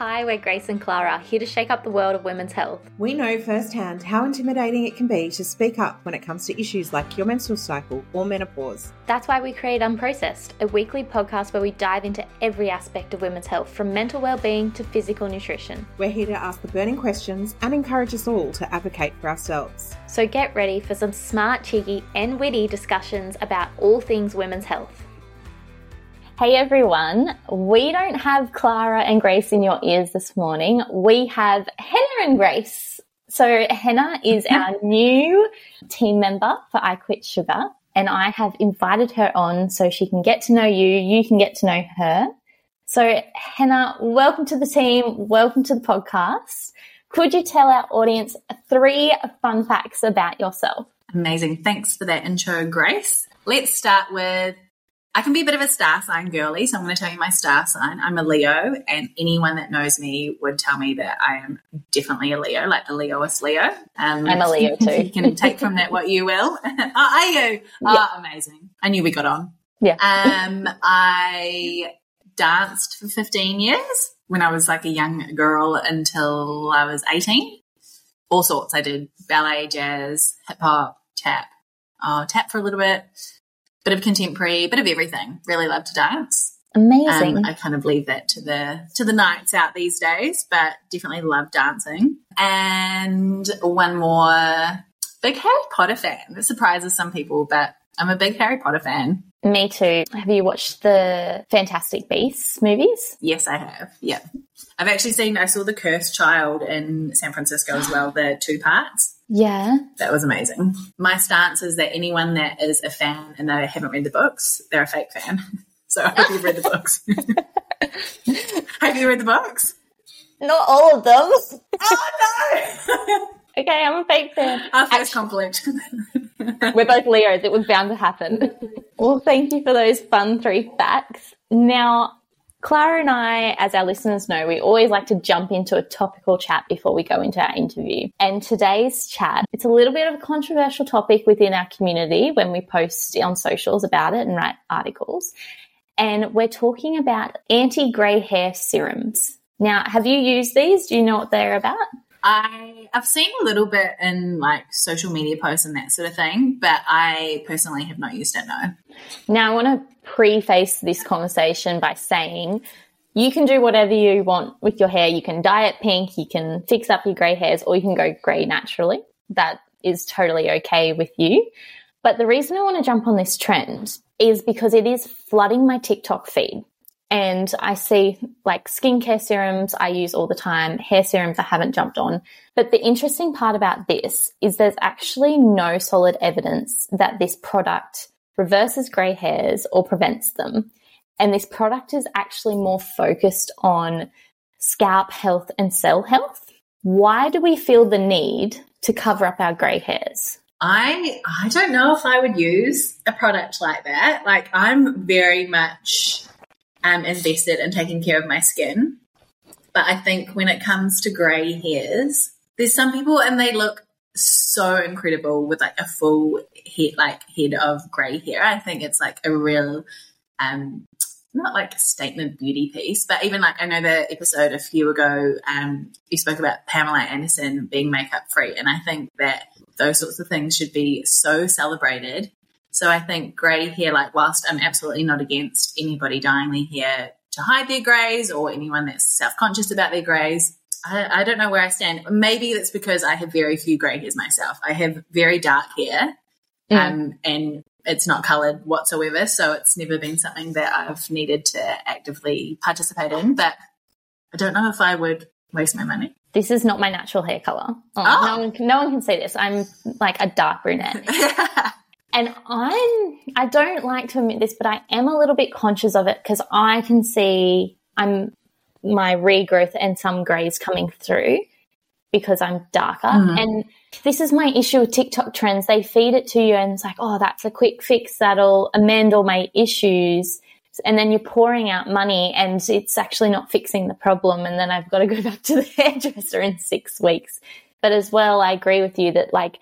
Hi, we're Grace and Clara, here to shake up the world of women's health. We know firsthand how intimidating it can be to speak up when it comes to issues like your menstrual cycle or menopause. That's why we create Unprocessed, a weekly podcast where we dive into every aspect of women's health, from mental well-being to physical nutrition. We're here to ask the burning questions and encourage us all to advocate for ourselves. So get ready for some smart, cheeky, and witty discussions about all things women's health. Hey everyone, we don't have Clara and Grace in your ears this morning. We have Henna and Grace. So Henna is our new team member for I Quit Sugar and I have invited her on so she can get to know you, you can get to know her. So Henna, welcome to the team, welcome to the podcast. Could you tell our audience three fun facts about yourself? Amazing. Thanks for that intro, Grace. Let's start with I can be a bit of a star sign girly, so I'm going to tell you my star sign. I'm a Leo, and anyone that knows me would tell me that I am definitely a Leo, like the Leoist Leo. Um, I'm a Leo too. you can take from that what you will. oh, are you? Oh, yeah. amazing. I knew we got on. Yeah. Um, I danced for 15 years when I was like a young girl until I was 18. All sorts. I did ballet, jazz, hip hop, tap, uh, tap for a little bit bit of contemporary, bit of everything. Really love to dance. Amazing. Um, I kind of leave that to the to the nights out these days, but definitely love dancing. And one more big Harry Potter fan. It surprises some people, but I'm a big Harry Potter fan. Me too. Have you watched the Fantastic Beasts movies? Yes, I have. Yeah. I've actually seen I saw The Cursed Child in San Francisco as well, the two parts. Yeah. That was amazing. My stance is that anyone that is a fan and they haven't read the books, they're a fake fan. So I hope you've read the books. have you read the books? Not all of them. oh no! okay, I'm a fake fan. Our first compliment. We're both Leos. It was bound to happen. well, thank you for those fun three facts. Now, Clara and I, as our listeners know, we always like to jump into a topical chat before we go into our interview. And today's chat, it's a little bit of a controversial topic within our community when we post on socials about it and write articles. And we're talking about anti grey hair serums. Now, have you used these? Do you know what they're about? I I've seen a little bit in like social media posts and that sort of thing, but I personally have not used it. No. Now I want to preface this conversation by saying you can do whatever you want with your hair. You can dye it pink, you can fix up your grey hairs, or you can go grey naturally. That is totally okay with you. But the reason I want to jump on this trend is because it is flooding my TikTok feed. And I see like skincare serums I use all the time, hair serums I haven't jumped on. But the interesting part about this is there's actually no solid evidence that this product reverses grey hairs or prevents them. And this product is actually more focused on scalp health and cell health. Why do we feel the need to cover up our grey hairs? I I don't know if I would use a product like that. Like I'm very much um, invested in taking care of my skin, but I think when it comes to grey hairs, there's some people and they look so incredible with like a full head like head of grey hair. I think it's like a real um not like a statement beauty piece, but even like I know the episode a few ago, um, you spoke about Pamela Anderson being makeup free, and I think that those sorts of things should be so celebrated. So I think grey hair, like whilst I'm absolutely not against anybody dyeing their hair to hide their greys or anyone that's self conscious about their greys, I, I, don't know where I stand. Maybe it's because I have very few grey hairs myself. I have very dark hair, mm. um, and it's not coloured whatsoever. So it's never been something that I've needed to actively participate in. But I don't know if I would waste my money. This is not my natural hair color. Oh, oh. No one, no one can see this. I'm like a dark brunette. and I'm, I don't like to admit this, but I am a little bit conscious of it because I can see I'm my regrowth and some grays coming through because I'm darker. Mm-hmm. And this is my issue with TikTok trends. They feed it to you and it's like, oh, that's a quick fix that'll amend all my issues. And then you're pouring out money and it's actually not fixing the problem. And then I've got to go back to the hairdresser in six weeks. But as well, I agree with you that like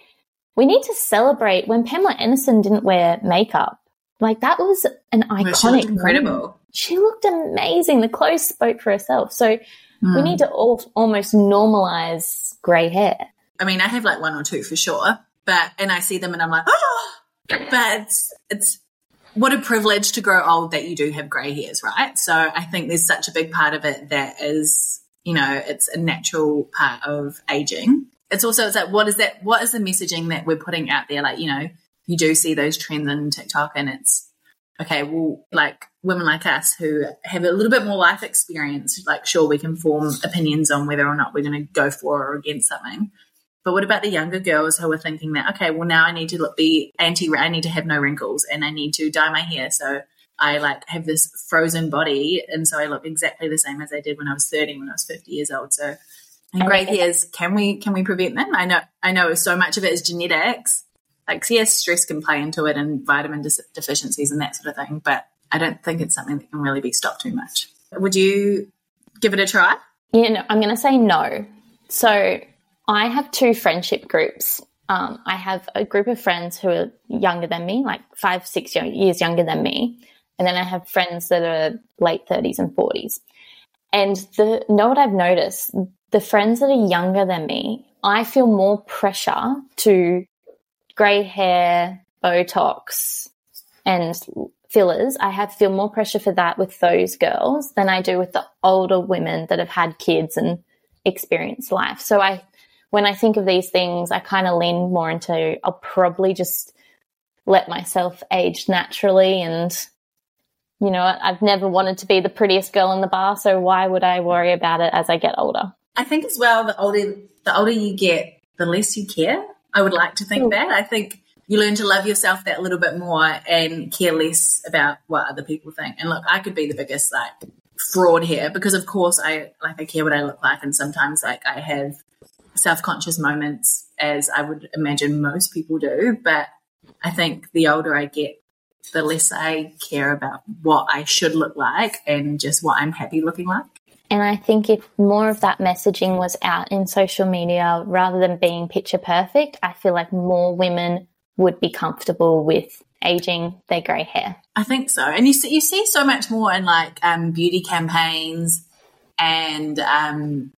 we need to celebrate when Pamela Anderson didn't wear makeup. Like that was an iconic, incredible. Moment. She looked amazing. The clothes spoke for herself. So Mm. We need to all, almost normalize grey hair. I mean, I have like one or two for sure, but and I see them and I'm like, oh, but it's, it's what a privilege to grow old that you do have grey hairs, right? So I think there's such a big part of it that is, you know, it's a natural part of aging. It's also it's like what is that? What is the messaging that we're putting out there? Like you know, you do see those trends in TikTok, and it's okay. Well, like women like us who have a little bit more life experience, like sure we can form opinions on whether or not we're going to go for or against something. But what about the younger girls who are thinking that, okay, well, now I need to look, be anti, I need to have no wrinkles and I need to dye my hair. So I like have this frozen body. And so I look exactly the same as I did when I was 30, when I was 50 years old. So, and grey hairs, can we, can we prevent them? I know, I know so much of it is genetics. Like, yes, stress can play into it and vitamin deficiencies and that sort of thing. But I don't think it's something that can really be stopped too much. Would you give it a try? Yeah, no, I'm going to say no. So I have two friendship groups. Um, I have a group of friends who are younger than me, like five, six years younger than me. And then I have friends that are late 30s and 40s. And the know what I've noticed, the friends that are younger than me, I feel more pressure to grey hair, Botox, and fillers. I have feel more pressure for that with those girls than I do with the older women that have had kids and experienced life. So I when I think of these things, I kind of lean more into I'll probably just let myself age naturally. And, you know, I've never wanted to be the prettiest girl in the bar. So why would I worry about it as I get older? I think as well, the older, the older you get, the less you care. I would like to think mm. that. I think you learn to love yourself that little bit more and care less about what other people think. And look, I could be the biggest like fraud here because of course I like I care what I look like and sometimes like I have self conscious moments as I would imagine most people do. But I think the older I get, the less I care about what I should look like and just what I'm happy looking like. And I think if more of that messaging was out in social media rather than being picture perfect, I feel like more women would be comfortable with aging their grey hair. I think so. And you see, you see so much more in like um, beauty campaigns and um,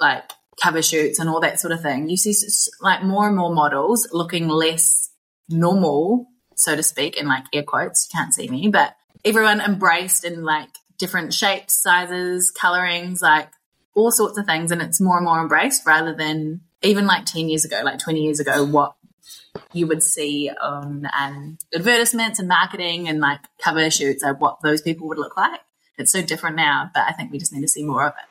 like cover shoots and all that sort of thing, you see like more and more models looking less normal, so to speak, in like air quotes. You can't see me, but everyone embraced in like different shapes, sizes, colorings, like all sorts of things. And it's more and more embraced rather than even like 10 years ago, like 20 years ago, what you would see on um, advertisements and marketing and like cover shoots of what those people would look like. It's so different now, but I think we just need to see more of it.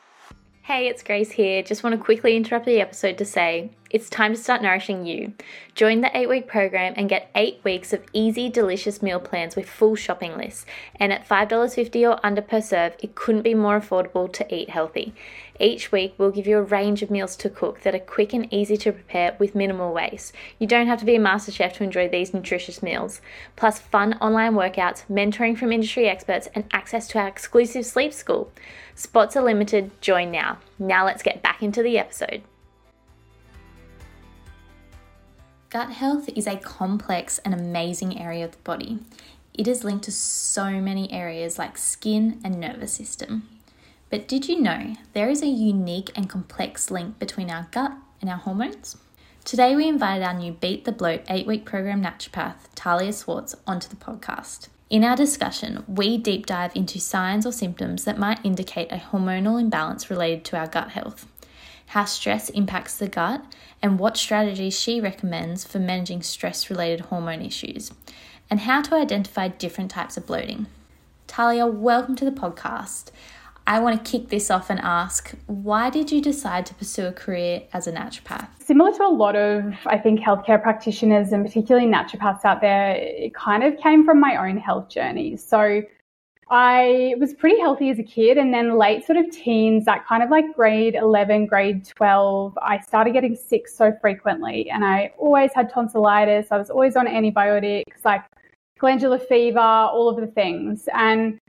Hey, it's Grace here. Just want to quickly interrupt the episode to say it's time to start nourishing you. Join the 8 week program and get 8 weeks of easy, delicious meal plans with full shopping lists. And at $5.50 or under per serve, it couldn't be more affordable to eat healthy. Each week, we'll give you a range of meals to cook that are quick and easy to prepare with minimal waste. You don't have to be a master chef to enjoy these nutritious meals. Plus, fun online workouts, mentoring from industry experts, and access to our exclusive sleep school. Spots are limited, join now. Now let's get back into the episode. Gut health is a complex and amazing area of the body. It is linked to so many areas like skin and nervous system. But did you know there is a unique and complex link between our gut and our hormones? Today, we invited our new Beat the Bloat eight week program naturopath, Tahlia Swartz, onto the podcast. In our discussion, we deep dive into signs or symptoms that might indicate a hormonal imbalance related to our gut health, how stress impacts the gut, and what strategies she recommends for managing stress related hormone issues, and how to identify different types of bloating. Tahlia, welcome to the podcast. I want to kick this off and ask why did you decide to pursue a career as a naturopath? Similar to a lot of, I think, healthcare practitioners and particularly naturopaths out there, it kind of came from my own health journey. So I was pretty healthy as a kid, and then late sort of teens, that kind of like grade 11, grade 12, I started getting sick so frequently. And I always had tonsillitis, I was always on antibiotics, like glandular fever, all of the things. And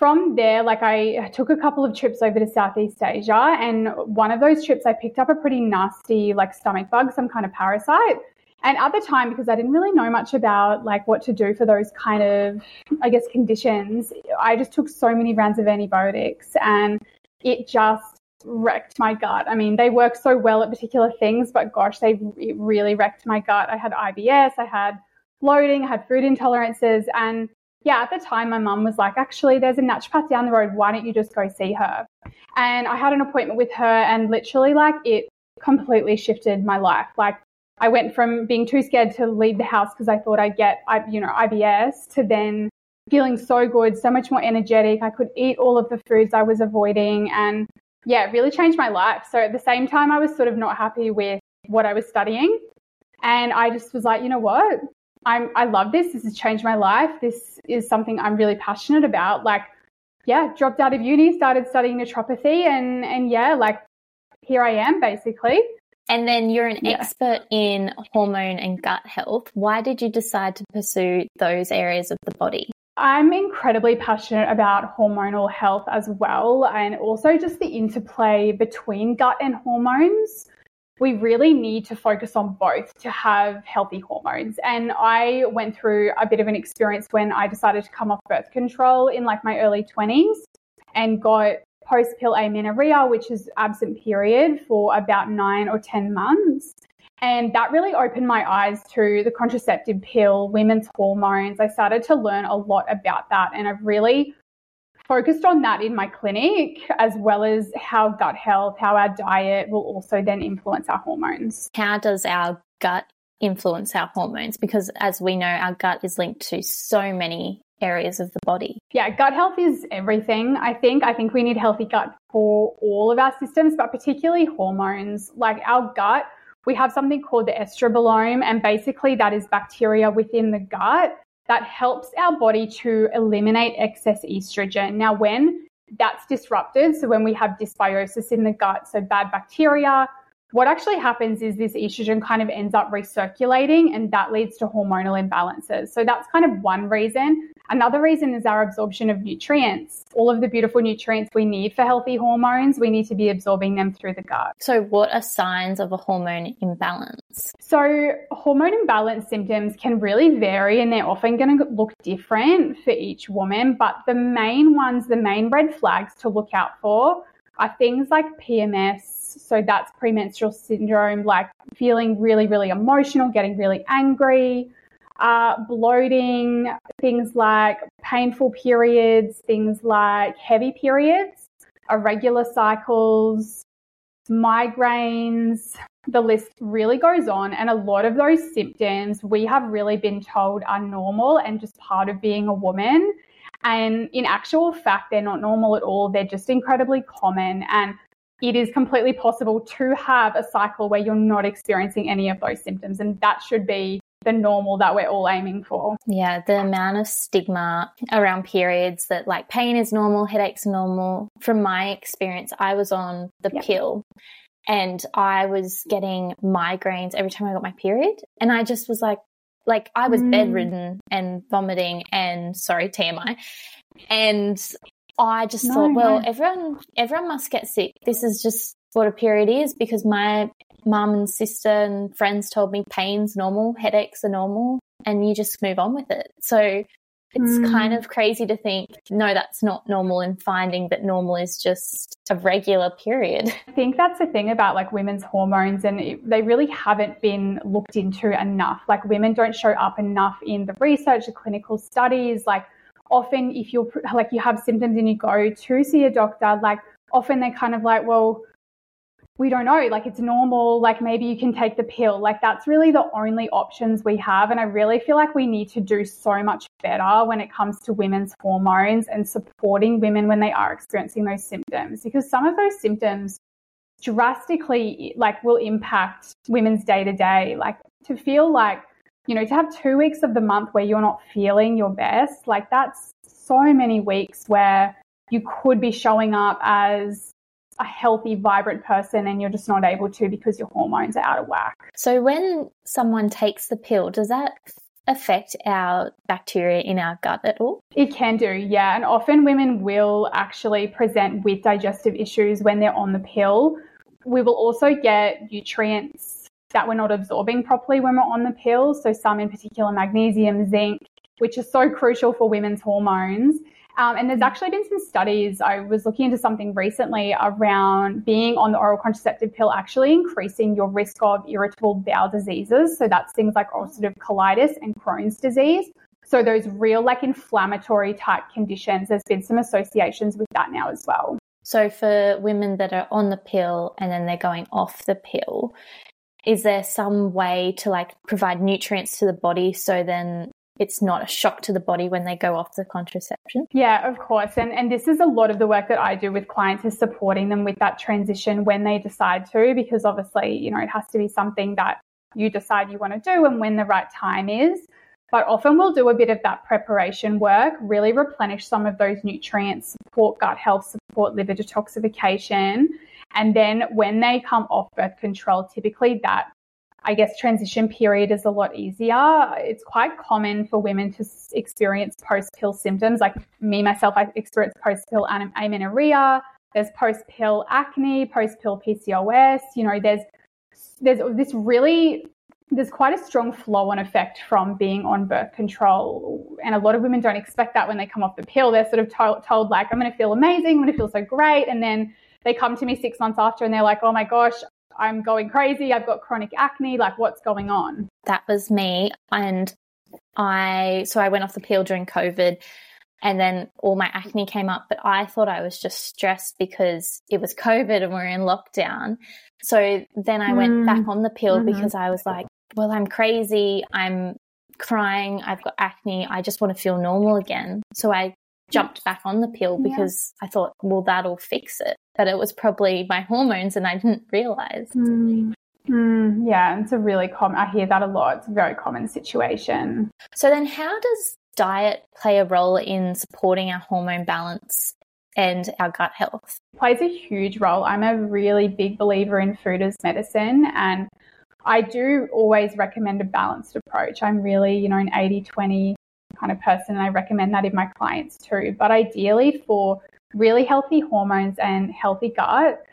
from there, like I took a couple of trips over to Southeast Asia, and one of those trips I picked up a pretty nasty like stomach bug, some kind of parasite. And at the time, because I didn't really know much about like what to do for those kind of, I guess, conditions, I just took so many rounds of antibiotics, and it just wrecked my gut. I mean, they work so well at particular things, but gosh, they really wrecked my gut. I had IBS, I had bloating, I had food intolerances. And yeah, at the time, my mum was like, actually, there's a naturopath down the road. Why don't you just go see her? And I had an appointment with her, and literally, like, it completely shifted my life. Like, I went from being too scared to leave the house because I thought I'd get, you know, IBS to then feeling so good, so much more energetic. I could eat all of the foods I was avoiding. And yeah, it really changed my life. So at the same time, I was sort of not happy with what I was studying. And I just was like, you know what? I'm, I love this. This has changed my life. This is something I'm really passionate about. Like, yeah, dropped out of uni, started studying naturopathy, and and yeah, like here I am basically. And then you're an yeah. expert in hormone and gut health. Why did you decide to pursue those areas of the body? I'm incredibly passionate about hormonal health as well, and also just the interplay between gut and hormones. We really need to focus on both to have healthy hormones. And I went through a bit of an experience when I decided to come off birth control in like my early 20s and got post pill amenorrhea, which is absent period, for about nine or 10 months. And that really opened my eyes to the contraceptive pill, women's hormones. I started to learn a lot about that. And I've really focused on that in my clinic, as well as how gut health, how our diet will also then influence our hormones. How does our gut influence our hormones? Because as we know, our gut is linked to so many areas of the body. Yeah, gut health is everything. I think I think we need healthy gut for all of our systems, but particularly hormones. Like our gut we have something called the estrobolome, and basically that is bacteria within the gut that helps our body to eliminate excess estrogen. Now, when that's disrupted, so when we have dysbiosis in the gut, so bad bacteria, what actually happens is this estrogen kind of ends up recirculating and that leads to hormonal imbalances. So that's kind of one reason. Another reason is our absorption of nutrients. All of the beautiful nutrients we need for healthy hormones, we need to be absorbing them through the gut. So, what are signs of a hormone imbalance? So, hormone imbalance symptoms can really vary and they're often going to look different for each woman. But the main ones, the main red flags to look out for are things like PMS. So, that's premenstrual syndrome, like feeling really, really emotional, getting really angry uh, bloating, things like painful periods, things like heavy periods, irregular cycles, migraines. The list really goes on. And a lot of those symptoms we have really been told are normal and just part of being a woman. And in actual fact, they're not normal at all. They're just incredibly common. And it is completely possible to have a cycle where you're not experiencing any of those symptoms. And that should be the normal that we're all aiming for. Yeah, the amount of stigma around periods that like pain is normal, headaches are normal. From my experience, I was on the yep. pill and I was getting migraines every time I got my period. And I just was like, like I was mm. bedridden and vomiting and sorry, TMI. And I just no, thought, well, no. everyone everyone must get sick. This is just what a period is because my mum and sister and friends told me pain's normal, headaches are normal, and you just move on with it. So it's mm. kind of crazy to think, no, that's not normal, and finding that normal is just a regular period. I think that's the thing about like women's hormones, and it, they really haven't been looked into enough. Like, women don't show up enough in the research, the clinical studies. Like, often, if you're like you have symptoms and you go to see a doctor, like, often they're kind of like, well, we don't know, like it's normal, like maybe you can take the pill. Like that's really the only options we have. And I really feel like we need to do so much better when it comes to women's hormones and supporting women when they are experiencing those symptoms because some of those symptoms drastically like will impact women's day to day. Like to feel like, you know, to have two weeks of the month where you're not feeling your best, like that's so many weeks where you could be showing up as a healthy, vibrant person and you're just not able to because your hormones are out of whack. So, when someone takes the pill, does that affect our bacteria in our gut at all? It can do, yeah. And often women will actually present with digestive issues when they're on the pill. We will also get nutrients that we're not absorbing properly when we're on the pill. So, some in particular, magnesium, zinc, which is so crucial for women's hormones. Um, and there's actually been some studies. I was looking into something recently around being on the oral contraceptive pill actually increasing your risk of irritable bowel diseases. So that's things like ulcerative colitis and Crohn's disease. So those real like inflammatory type conditions, there's been some associations with that now as well. So for women that are on the pill and then they're going off the pill, is there some way to like provide nutrients to the body so then it's not a shock to the body when they go off the contraception? Yeah, of course. And and this is a lot of the work that I do with clients is supporting them with that transition when they decide to, because obviously, you know, it has to be something that you decide you want to do and when the right time is. But often we'll do a bit of that preparation work, really replenish some of those nutrients, support gut health, support liver detoxification. And then when they come off birth control, typically that I guess transition period is a lot easier. It's quite common for women to experience post pill symptoms. Like me, myself, I experienced post pill amenorrhea. There's post pill acne, post pill PCOS. You know, there's there's this really there's quite a strong flow on effect from being on birth control. And a lot of women don't expect that when they come off the pill. They're sort of told, told like, I'm going to feel amazing. I'm going to feel so great. And then they come to me six months after and they're like, oh my gosh, I'm going crazy. I've got chronic acne. Like, what's going on? That was me. And I, so I went off the pill during COVID and then all my acne came up, but I thought I was just stressed because it was COVID and we are in lockdown. So then I went back mm. on the pill mm-hmm. because I was like, well, I'm crazy. I'm crying. I've got acne. I just want to feel normal again. So I jumped back on the pill because yeah. I thought, well, that'll fix it. But it was probably my hormones and I didn't realize. Mm. Mm, yeah, it's a really common, I hear that a lot. It's a very common situation. So then, how does diet play a role in supporting our hormone balance and our gut health? It plays a huge role. I'm a really big believer in food as medicine and I do always recommend a balanced approach. I'm really, you know, an 80 20 kind of person, and I recommend that in my clients too. But ideally, for really healthy hormones and healthy gut,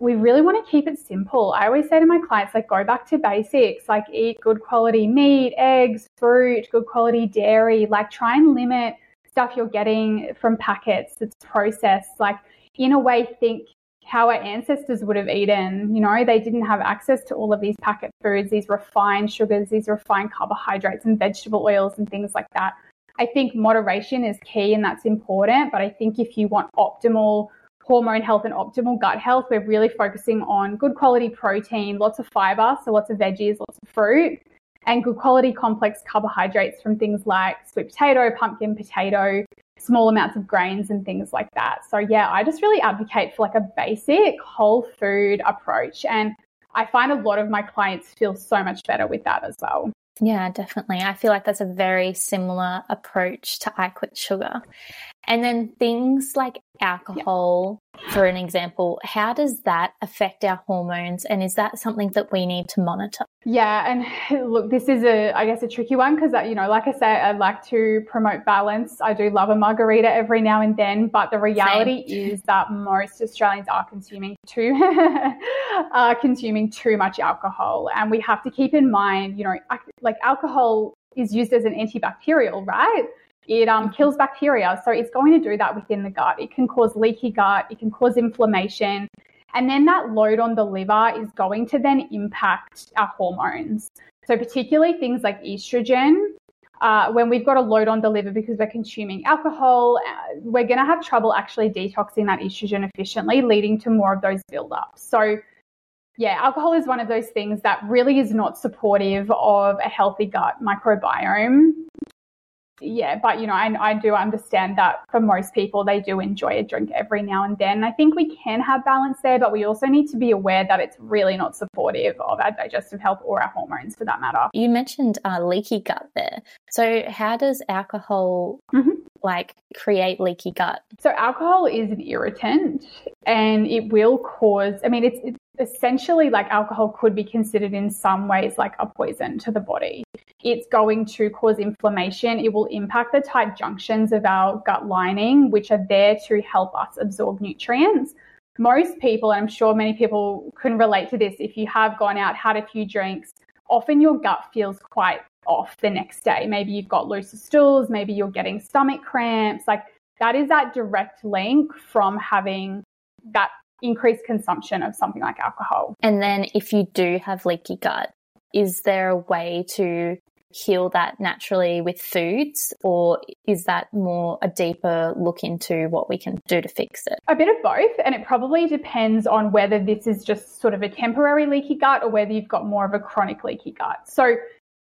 we really want to keep it simple. I always say to my clients, like, go back to basics, like, eat good quality meat, eggs, fruit, good quality dairy, like, try and limit stuff you're getting from packets that's processed. Like, in a way, think how our ancestors would have eaten. You know, they didn't have access to all of these packet foods, these refined sugars, these refined carbohydrates and vegetable oils and things like that. I think moderation is key and that's important. But I think if you want optimal hormone health and optimal gut health, we're really focusing on good quality protein, lots of fiber, so lots of veggies, lots of fruit, and good quality complex carbohydrates from things like sweet potato, pumpkin potato, small amounts of grains and things like that. So yeah, I just really advocate for like a basic whole food approach and I find a lot of my clients feel so much better with that as well. Yeah, definitely. I feel like that's a very similar approach to I Quit Sugar. And then things like alcohol. For an example, how does that affect our hormones? And is that something that we need to monitor? Yeah, and look, this is a, I guess, a tricky one because, uh, you know, like I say, I like to promote balance. I do love a margarita every now and then, but the reality Same. is that most Australians are consuming too, are consuming too much alcohol, and we have to keep in mind, you know, like alcohol is used as an antibacterial, right? It um, kills bacteria. So it's going to do that within the gut. It can cause leaky gut, it can cause inflammation. And then that load on the liver is going to then impact our hormones. So, particularly things like estrogen, uh, when we've got a load on the liver because we're consuming alcohol, uh, we're going to have trouble actually detoxing that estrogen efficiently, leading to more of those buildups. So, yeah, alcohol is one of those things that really is not supportive of a healthy gut microbiome yeah, but you know, I, I do understand that for most people, they do enjoy a drink every now and then. I think we can have balance there, but we also need to be aware that it's really not supportive of our digestive health or our hormones for that matter. You mentioned uh, leaky gut there. So, how does alcohol mm-hmm. like create leaky gut? So, alcohol is an irritant and it will cause, I mean, it's, it's essentially like alcohol could be considered in some ways like a poison to the body. It's going to cause inflammation. It will impact the tight junctions of our gut lining, which are there to help us absorb nutrients. Most people, and I'm sure many people can relate to this, if you have gone out, had a few drinks, often your gut feels quite off the next day. Maybe you've got loose stools, maybe you're getting stomach cramps. Like that is that direct link from having that increased consumption of something like alcohol. And then if you do have leaky gut, is there a way to heal that naturally with foods or is that more a deeper look into what we can do to fix it? A bit of both and it probably depends on whether this is just sort of a temporary leaky gut or whether you've got more of a chronic leaky gut. So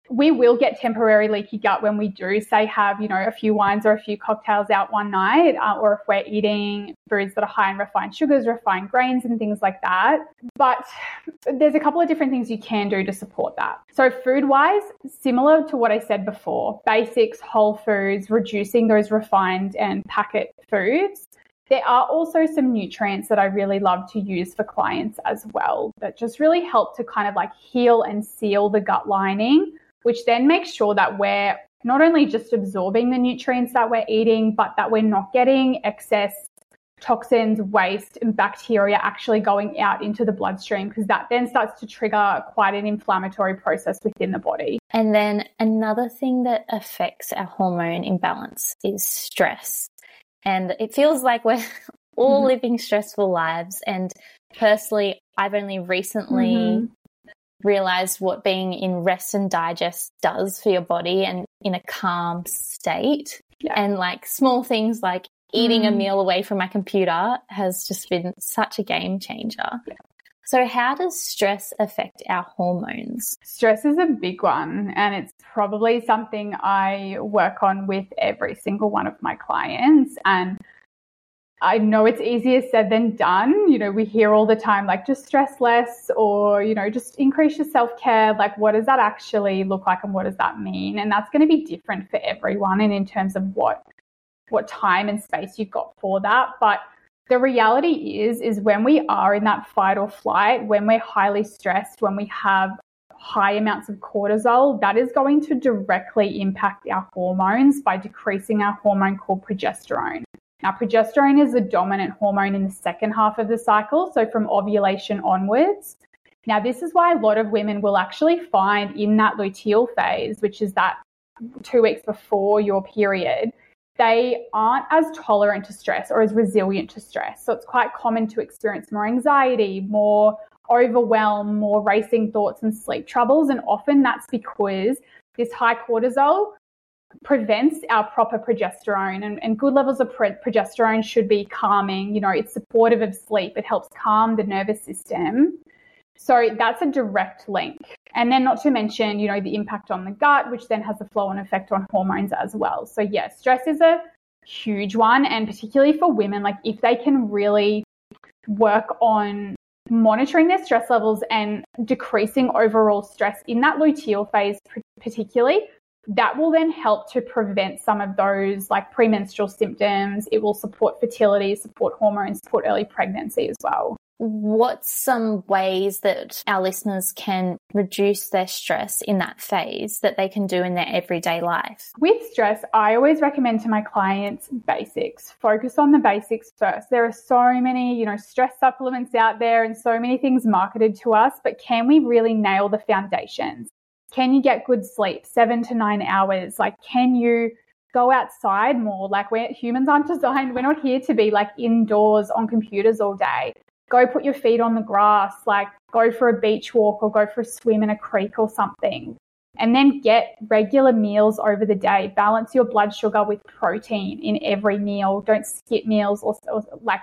we will get temporary leaky gut when we do say have you know a few wines or a few cocktails out one night uh, or if we're eating foods that are high in refined sugars refined grains and things like that. But there's a couple of different things you can do to support that. So food wise similar to what i said before basics whole foods reducing those refined and packet foods. There are also some nutrients that I really love to use for clients as well that just really help to kind of like heal and seal the gut lining which then makes sure that we're not only just absorbing the nutrients that we're eating, but that we're not getting excess toxins, waste, and bacteria actually going out into the bloodstream because that then starts to trigger quite an inflammatory process within the body. And then another thing that affects our hormone imbalance is stress. And it feels like we're all mm-hmm. living stressful lives. And personally, I've only recently mm-hmm realize what being in rest and digest does for your body and in a calm state. Yeah. And like small things like eating mm. a meal away from my computer has just been such a game changer. Yeah. So, how does stress affect our hormones? Stress is a big one, and it's probably something I work on with every single one of my clients. And I know it's easier said than done. You know, we hear all the time, like, just stress less or, you know, just increase your self care. Like, what does that actually look like and what does that mean? And that's going to be different for everyone and in terms of what, what time and space you've got for that. But the reality is, is when we are in that fight or flight, when we're highly stressed, when we have high amounts of cortisol, that is going to directly impact our hormones by decreasing our hormone called progesterone. Now, progesterone is the dominant hormone in the second half of the cycle, so from ovulation onwards. Now, this is why a lot of women will actually find in that luteal phase, which is that two weeks before your period, they aren't as tolerant to stress or as resilient to stress. So it's quite common to experience more anxiety, more overwhelm, more racing thoughts, and sleep troubles. And often that's because this high cortisol prevents our proper progesterone and, and good levels of pre- progesterone should be calming. You know it's supportive of sleep. It helps calm the nervous system. So that's a direct link. And then not to mention you know the impact on the gut which then has a flow and effect on hormones as well. So yes yeah, stress is a huge one and particularly for women like if they can really work on monitoring their stress levels and decreasing overall stress in that luteal phase particularly that will then help to prevent some of those like premenstrual symptoms. It will support fertility, support hormones, support early pregnancy as well. What's some ways that our listeners can reduce their stress in that phase that they can do in their everyday life? With stress, I always recommend to my clients basics. Focus on the basics first. There are so many, you know, stress supplements out there and so many things marketed to us, but can we really nail the foundations? Can you get good sleep, seven to nine hours? Like, can you go outside more? Like, we're humans aren't designed, we're not here to be like indoors on computers all day. Go put your feet on the grass, like, go for a beach walk or go for a swim in a creek or something. And then get regular meals over the day. Balance your blood sugar with protein in every meal. Don't skip meals or, or like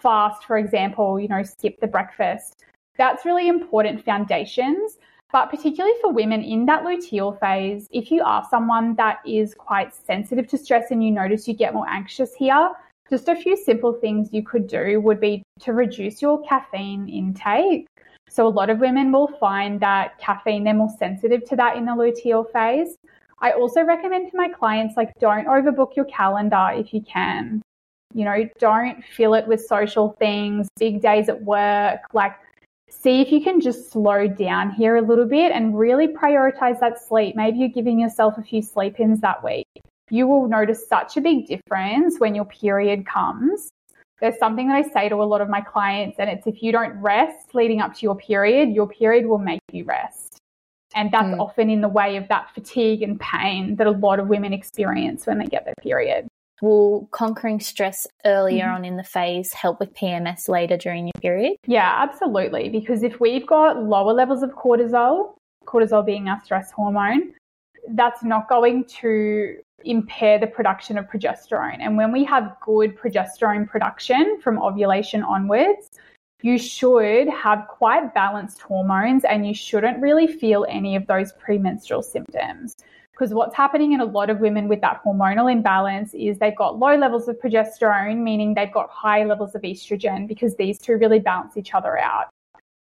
fast, for example, you know, skip the breakfast. That's really important foundations. But particularly for women in that luteal phase, if you are someone that is quite sensitive to stress and you notice you get more anxious here, just a few simple things you could do would be to reduce your caffeine intake. So, a lot of women will find that caffeine, they're more sensitive to that in the luteal phase. I also recommend to my clients, like, don't overbook your calendar if you can. You know, don't fill it with social things, big days at work. Like, see if you can just slow down here a little bit and really prioritize that sleep. Maybe you're giving yourself a few sleep ins that week. You will notice such a big difference when your period comes. There's something that I say to a lot of my clients, and it's if you don't rest leading up to your period, your period will make you rest. And that's mm. often in the way of that fatigue and pain that a lot of women experience when they get their period. Will conquering stress earlier Mhm. on in the phase help with PMS later during your period? Yeah, absolutely. Because if we've got lower levels of cortisol, cortisol being our stress hormone, that's not going to impair the production of progesterone. And when we have good progesterone production from ovulation onwards, you should have quite balanced hormones and you shouldn't really feel any of those premenstrual symptoms. Because what's happening in a lot of women with that hormonal imbalance is they've got low levels of progesterone, meaning they've got high levels of estrogen because these two really balance each other out.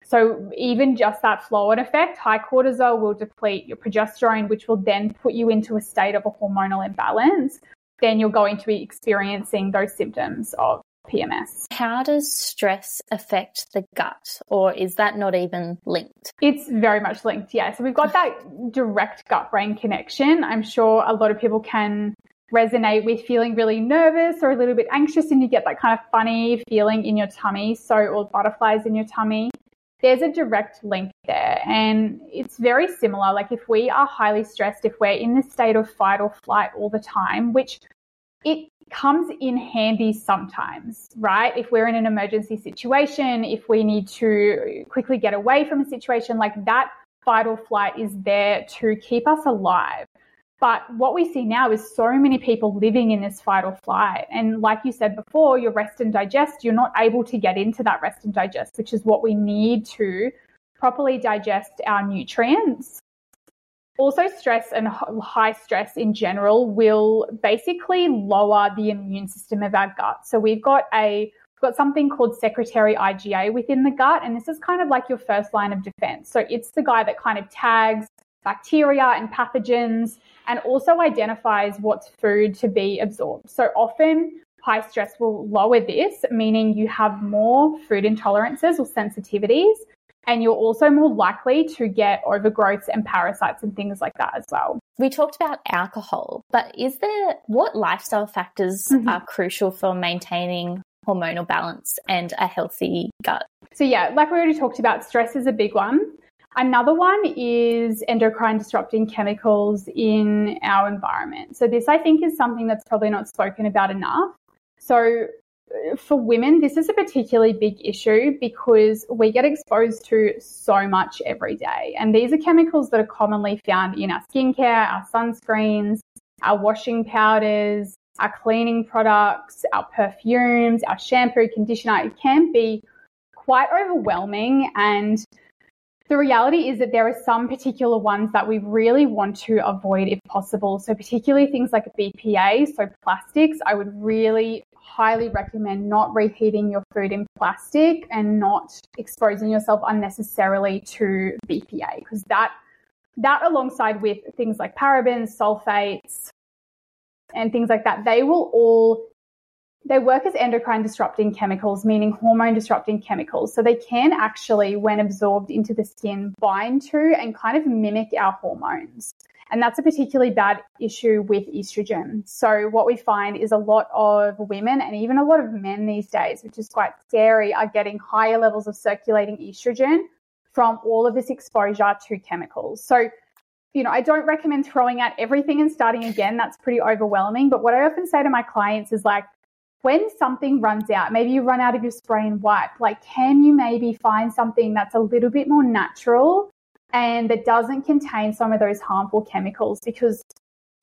So even just that flow on effect, high cortisol will deplete your progesterone, which will then put you into a state of a hormonal imbalance. Then you're going to be experiencing those symptoms of PMS. How does stress affect the gut, or is that not even linked? It's very much linked, yeah. So we've got that direct gut brain connection. I'm sure a lot of people can resonate with feeling really nervous or a little bit anxious, and you get that kind of funny feeling in your tummy, so or butterflies in your tummy. There's a direct link there, and it's very similar. Like if we are highly stressed, if we're in this state of fight or flight all the time, which it comes in handy sometimes, right? If we're in an emergency situation, if we need to quickly get away from a situation like that, fight or flight is there to keep us alive. But what we see now is so many people living in this fight or flight. And like you said before, your rest and digest, you're not able to get into that rest and digest, which is what we need to properly digest our nutrients. Also, stress and high stress in general will basically lower the immune system of our gut. So we've got a we've got something called secretory IgA within the gut, and this is kind of like your first line of defense. So it's the guy that kind of tags bacteria and pathogens and also identifies what's food to be absorbed. So often high stress will lower this, meaning you have more food intolerances or sensitivities and you're also more likely to get overgrowths and parasites and things like that as well. We talked about alcohol, but is there what lifestyle factors Mhm. are crucial for maintaining hormonal balance and a healthy gut? So, yeah, like we already talked about, stress is a big one. Another one is endocrine disrupting chemicals in our environment. So, this I think is something that's probably not spoken about enough. So, for women, this is a particularly big issue because we get exposed to so much every day. And these are chemicals that are commonly found in our skincare, our sunscreens, our washing powders, our cleaning products, our perfumes, our shampoo, conditioner. It can be quite overwhelming. And the reality is that there are some particular ones that we really want to avoid if possible. So, particularly things like BPA, so plastics, I would really highly recommend not reheating your food in plastic and not exposing yourself unnecessarily to BPA because that that alongside with things like parabens, sulfates and things like that, they will all they work as endocrine disrupting chemicals, meaning hormone disrupting chemicals. So they can actually, when absorbed into the skin, bind to and kind of mimic our hormones. And that's a particularly bad issue with estrogen. So, what we find is a lot of women and even a lot of men these days, which is quite scary, are getting higher levels of circulating estrogen from all of this exposure to chemicals. So, you know, I don't recommend throwing out everything and starting again. That's pretty overwhelming. But what I often say to my clients is like, when something runs out, maybe you run out of your spray and wipe, like, can you maybe find something that's a little bit more natural and that doesn't contain some of those harmful chemicals? Because,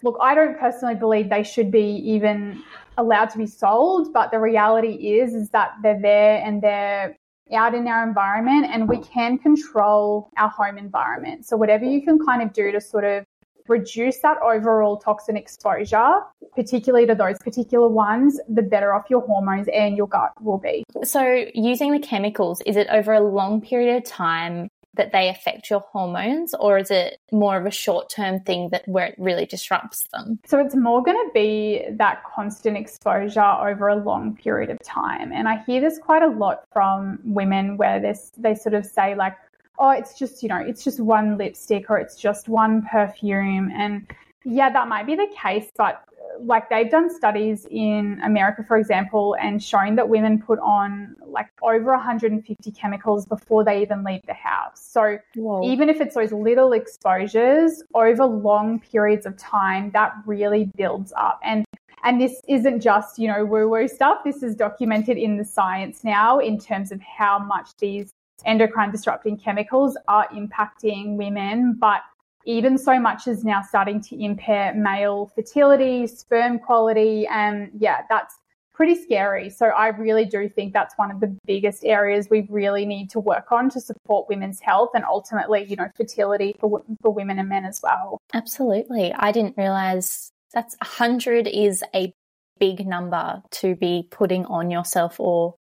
look, I don't personally believe they should be even allowed to be sold, but the reality is, is that they're there and they're out in our environment and we can control our home environment. So, whatever you can kind of do to sort of reduce that overall toxin exposure, particularly to those particular ones, the better off your hormones and your gut will be. So, using the chemicals, is it over a long period of time that they affect your hormones, or is it more of a short term thing that where it really disrupts them? So, it's more going to be that constant exposure over a long period of time. And I hear this quite a lot from women where this, they sort of say, like, oh, it's just, you know, it's just one lipstick or it's just one perfume. And yeah, that might be the case, but uh, like they've done studies in America, for example, and shown that women put on like over 150 chemicals before they even leave the house. So Whoa. even if it's those little exposures over long periods of time, that really builds up. And And this isn't just, you know, woo woo stuff. This is documented in the science now in terms of how much these endocrine disrupting chemicals are impacting women. But even so much is now starting to impair male fertility, sperm quality. And yeah, that's pretty scary. So I really do think that's one of the biggest areas we really need to work on to support women's health and ultimately, you know, fertility for, for women and men as well. Absolutely. I didn't realize that's 100 is a big number to be putting on yourself or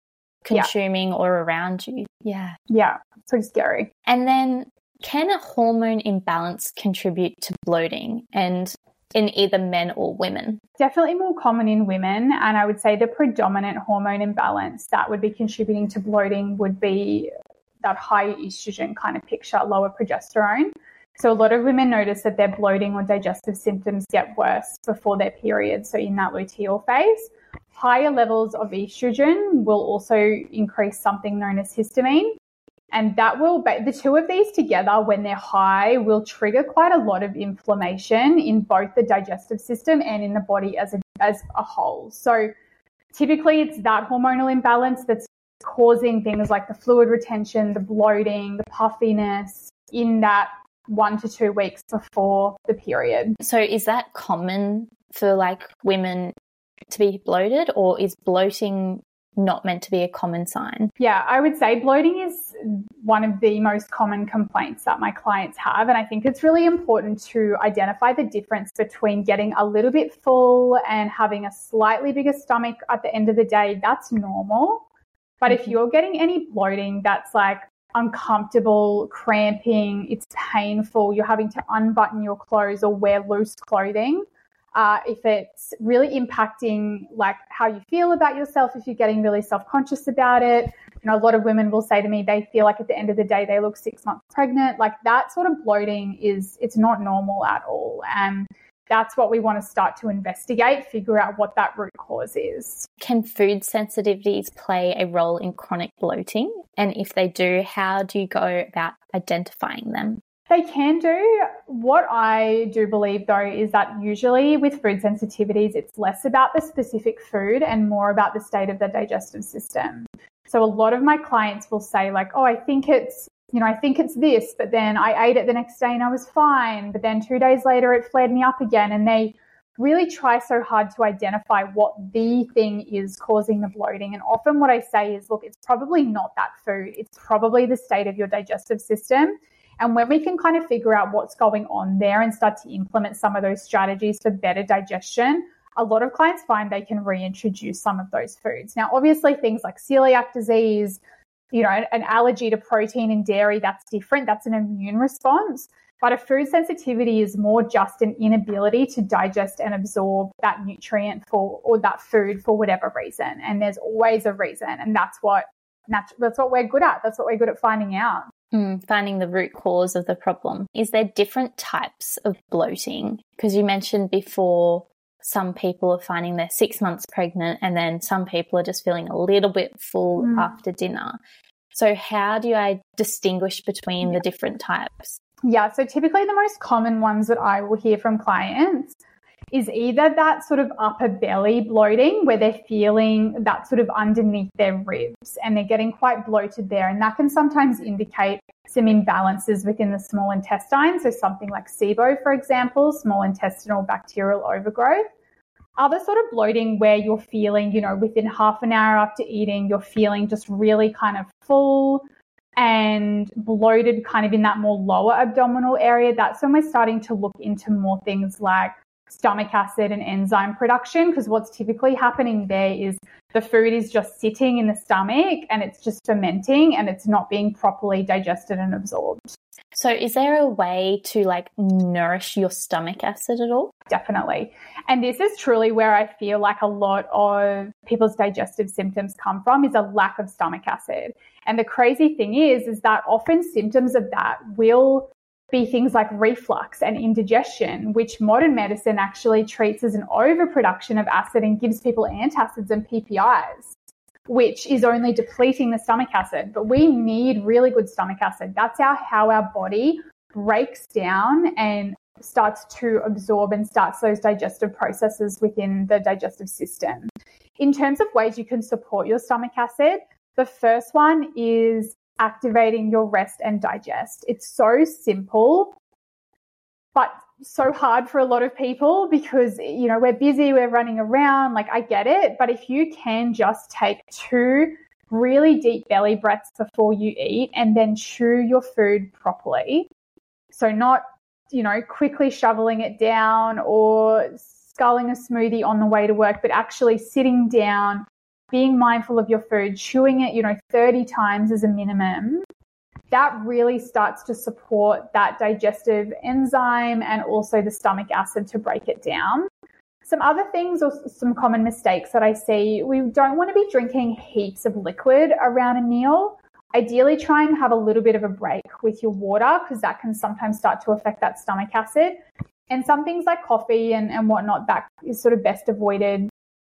consuming yeah. or around you. Yeah. Yeah. Pretty scary. And then can a hormone imbalance contribute to bloating? And in either men or women? Definitely more common in women. And I would say the predominant hormone imbalance that would be contributing to bloating would be that high estrogen kind of picture, lower progesterone. So a lot of women notice that their bloating or digestive symptoms get worse before their period, so in that luteal phase. Higher levels of estrogen will also increase something known as histamine, and that will, the two of these together, when they're high, will trigger quite a lot of inflammation in both the digestive system and in the body as a, as a whole. So typically it's that hormonal imbalance that's causing things like the fluid retention, the bloating, the puffiness in that one to two weeks before the period. So is that common for like women to be bloated or is bloating not meant to be a common sign? Yeah, I would say bloating is one of the most common complaints that my clients have. And I think it's really important to identify the difference between getting a little bit full and having a slightly bigger stomach at the end of the day. That's normal. But if mm-hmm. you're getting any bloating that's like uncomfortable, cramping, it's painful, you're having to unbutton your clothes or wear loose clothing, uh, if it's really impacting like how you feel about yourself, if you're getting really self-conscious about it. You know, a lot of women will say to me they feel like at the end of the day they look six months pregnant. Like that sort of bloating is it's not normal at all. And that's what we want to start to investigate, figure out what that root cause is. Can food sensitivities play a role in chronic bloating? And if they do, how do you go about identifying them? They can do. What I do believe though is that usually with food sensitivities, it's less about the specific food and more about the state of the digestive system. So a lot of my clients will say like, oh, I think it's, you know, I think it's this, but then I ate it the next day and I was fine. But then two days later, it flared me up again. And they really try so hard to identify what the thing is causing the bloating. And often what I say is, look, it's probably not that food. It's probably the state of your digestive system. And when we can kind of figure out what's going on there and start to implement some of those strategies for better digestion, a lot of clients find they can reintroduce some of those foods. Now, obviously, things like celiac disease, you know, an allergy to protein and dairy, that's different. That's an immune response. But a food sensitivity is more just an inability to digest and absorb that nutrient for or that food for whatever reason. And there's always a reason. And that's what that's what we're good at. That's what we're good at finding out. Mm, finding the root cause of the problem. Is there different types of bloating? Because you mentioned before some people are finding they're six months pregnant and then some people are just feeling a little bit full mm. after dinner. So, how do I distinguish between yeah. the different types? Yeah, so typically the most common ones that I will hear from clients is either that sort of upper belly bloating where they're feeling that sort of underneath their ribs and they're getting quite bloated there. And that can sometimes indicate some imbalances within the small intestine. So something like SIBO, for example, small intestinal bacterial overgrowth. Other sort of bloating where you're feeling, you know, within half an hour after eating, you're feeling just really kind of full and bloated kind of in that more lower abdominal area. That's when we're starting to look into more things like stomach acid and enzyme production because what's typically happening there is the food is just sitting in the stomach and it's just fermenting and it's not being properly digested and absorbed. So is there a way to like nourish your stomach acid at all? Definitely. And this is truly where I feel like a lot of people's digestive symptoms come from is a lack of stomach acid. And the crazy thing is is that often symptoms of that will be things like reflux and indigestion, which modern medicine actually treats as an overproduction of acid and gives people antacids and PPIs, which is only depleting the stomach acid. But we need really good stomach acid. That's our, how our body breaks down and starts to absorb and starts those digestive processes within the digestive system. In terms of ways you can support your stomach acid, the first one is activating your rest and digest. It's so simple, but so hard for a lot of people because you know we're busy we're running around like i get it but if you can just take two really deep belly breaths before you eat and then chew your food properly so not you know quickly shoveling it down or sculling a smoothie on the way to work but actually sitting down being mindful of your food chewing it you know 30 times as a minimum that really starts to support that digestive enzyme and also the stomach acid to break it down. Some other things or some common mistakes that I see we don't want to be drinking heaps of liquid around a meal. Ideally, try and have a little bit of a break with your water because that can sometimes start to affect that stomach acid. And some things like coffee and, and whatnot, that is sort of best avoided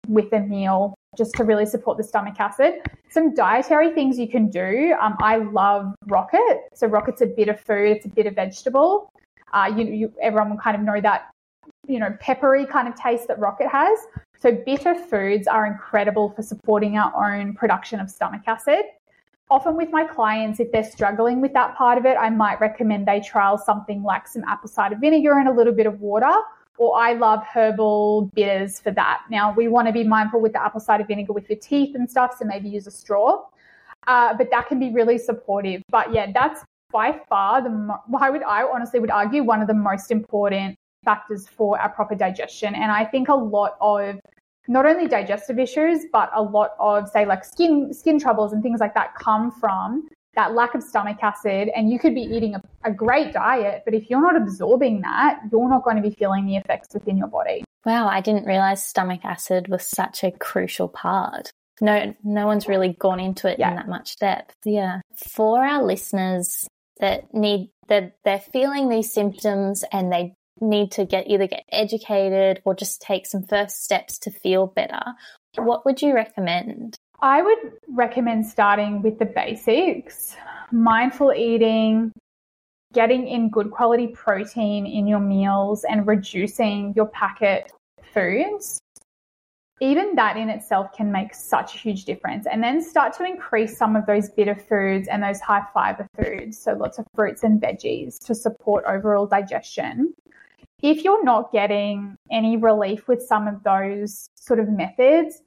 with a meal just to really support the stomach acid. Some dietary things you can do. Um, I love rocket. So rocket's a bit of food, it's a bit of vegetable. Uh, you, you, everyone will kind of know that, you know, peppery kind of taste that rocket has. So bitter foods are incredible for supporting our own production of stomach acid. Often with my clients, if they're struggling with that part of it, I might recommend they trial something like some apple cider vinegar and a little bit of water or I love herbal bitters for that. Now, we want to be mindful with the apple cider vinegar with your teeth and stuff, so maybe use a straw. Uh, but that can be really supportive. But yeah, that's by far the I would I honestly would argue one of the most important factors for our proper digestion. And I think a lot of not only digestive issues, but a lot of say like skin skin troubles and things like that come from that lack of stomach acid and you could be eating a, a, great diet but if you're not absorbing that you're not going to be feeling the effects within your body. Wow i didn't realize stomach acid was such a crucial part. No no one's really gone into it yeah. in that much depth. Yeah. For our listeners that need that they're feeling these symptoms and they need to get either get educated or just take some first steps to feel better what would you recommend I would recommend starting with the basics mindful eating, getting in good quality protein in your meals, and reducing your packet foods. Even that in itself can make such a huge difference. And then start to increase some of those bitter foods and those high fiber foods. So, lots of fruits and veggies to support overall digestion. If you're not getting any relief with some of those sort of methods,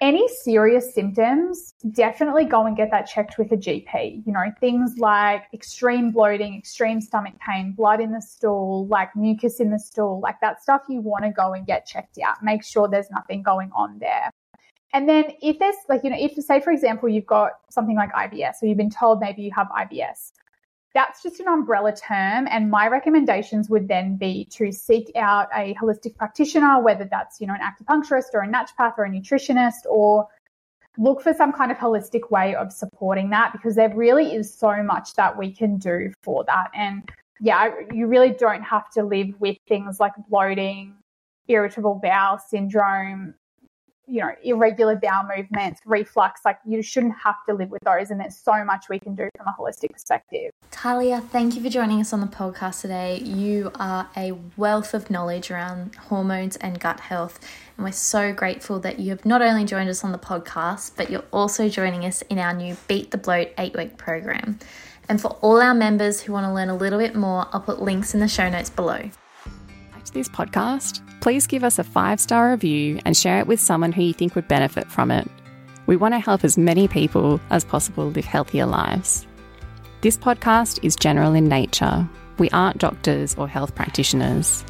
any serious symptoms, definitely go and get that checked with a GP. You know, things like extreme bloating, extreme stomach pain, blood in the stool, like mucus in the stool, like that stuff you want to go and get checked out. Make sure there's nothing going on there. And then if there's like, you know, if say for example you've got something like IBS or you've been told maybe you have IBS, that's just an umbrella term. And my recommendations would then be to seek out a holistic practitioner, whether that's, you know, an acupuncturist or a naturopath or a nutritionist, or look for some kind of holistic way of supporting that because there really is so much that we can do for that. And yeah, you really don't have to live with things like bloating, irritable bowel syndrome, you know, irregular bowel movements, reflux, like you shouldn't have to live with those. And there's so much we can do from a holistic perspective. Tahlia, thank you for joining us on the podcast today. You are a wealth of knowledge around hormones and gut health. And we're so grateful that you have not only joined us on the podcast, but you're also joining us in our new Beat the Bloat eight week program. And for all our members who want to learn a little bit more, I'll put links in the show notes below. To this podcast please give us a five star review and share it with someone who you think would benefit from it. We want to help as many people as possible live healthier lives. This podcast is general in nature. We aren't doctors or health practitioners.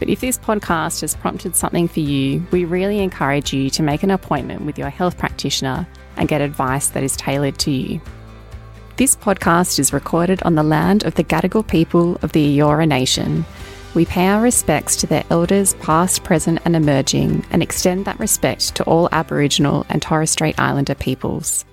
But if this podcast has prompted something for you, we really encourage you to make an appointment with your health practitioner and get advice that is tailored to you. This podcast is recorded on the land of the Gadigal people of the Eora Nation we pay our respects to their elders, past, present, and emerging, and extend that respect to all Aboriginal and Torres Strait Islander peoples.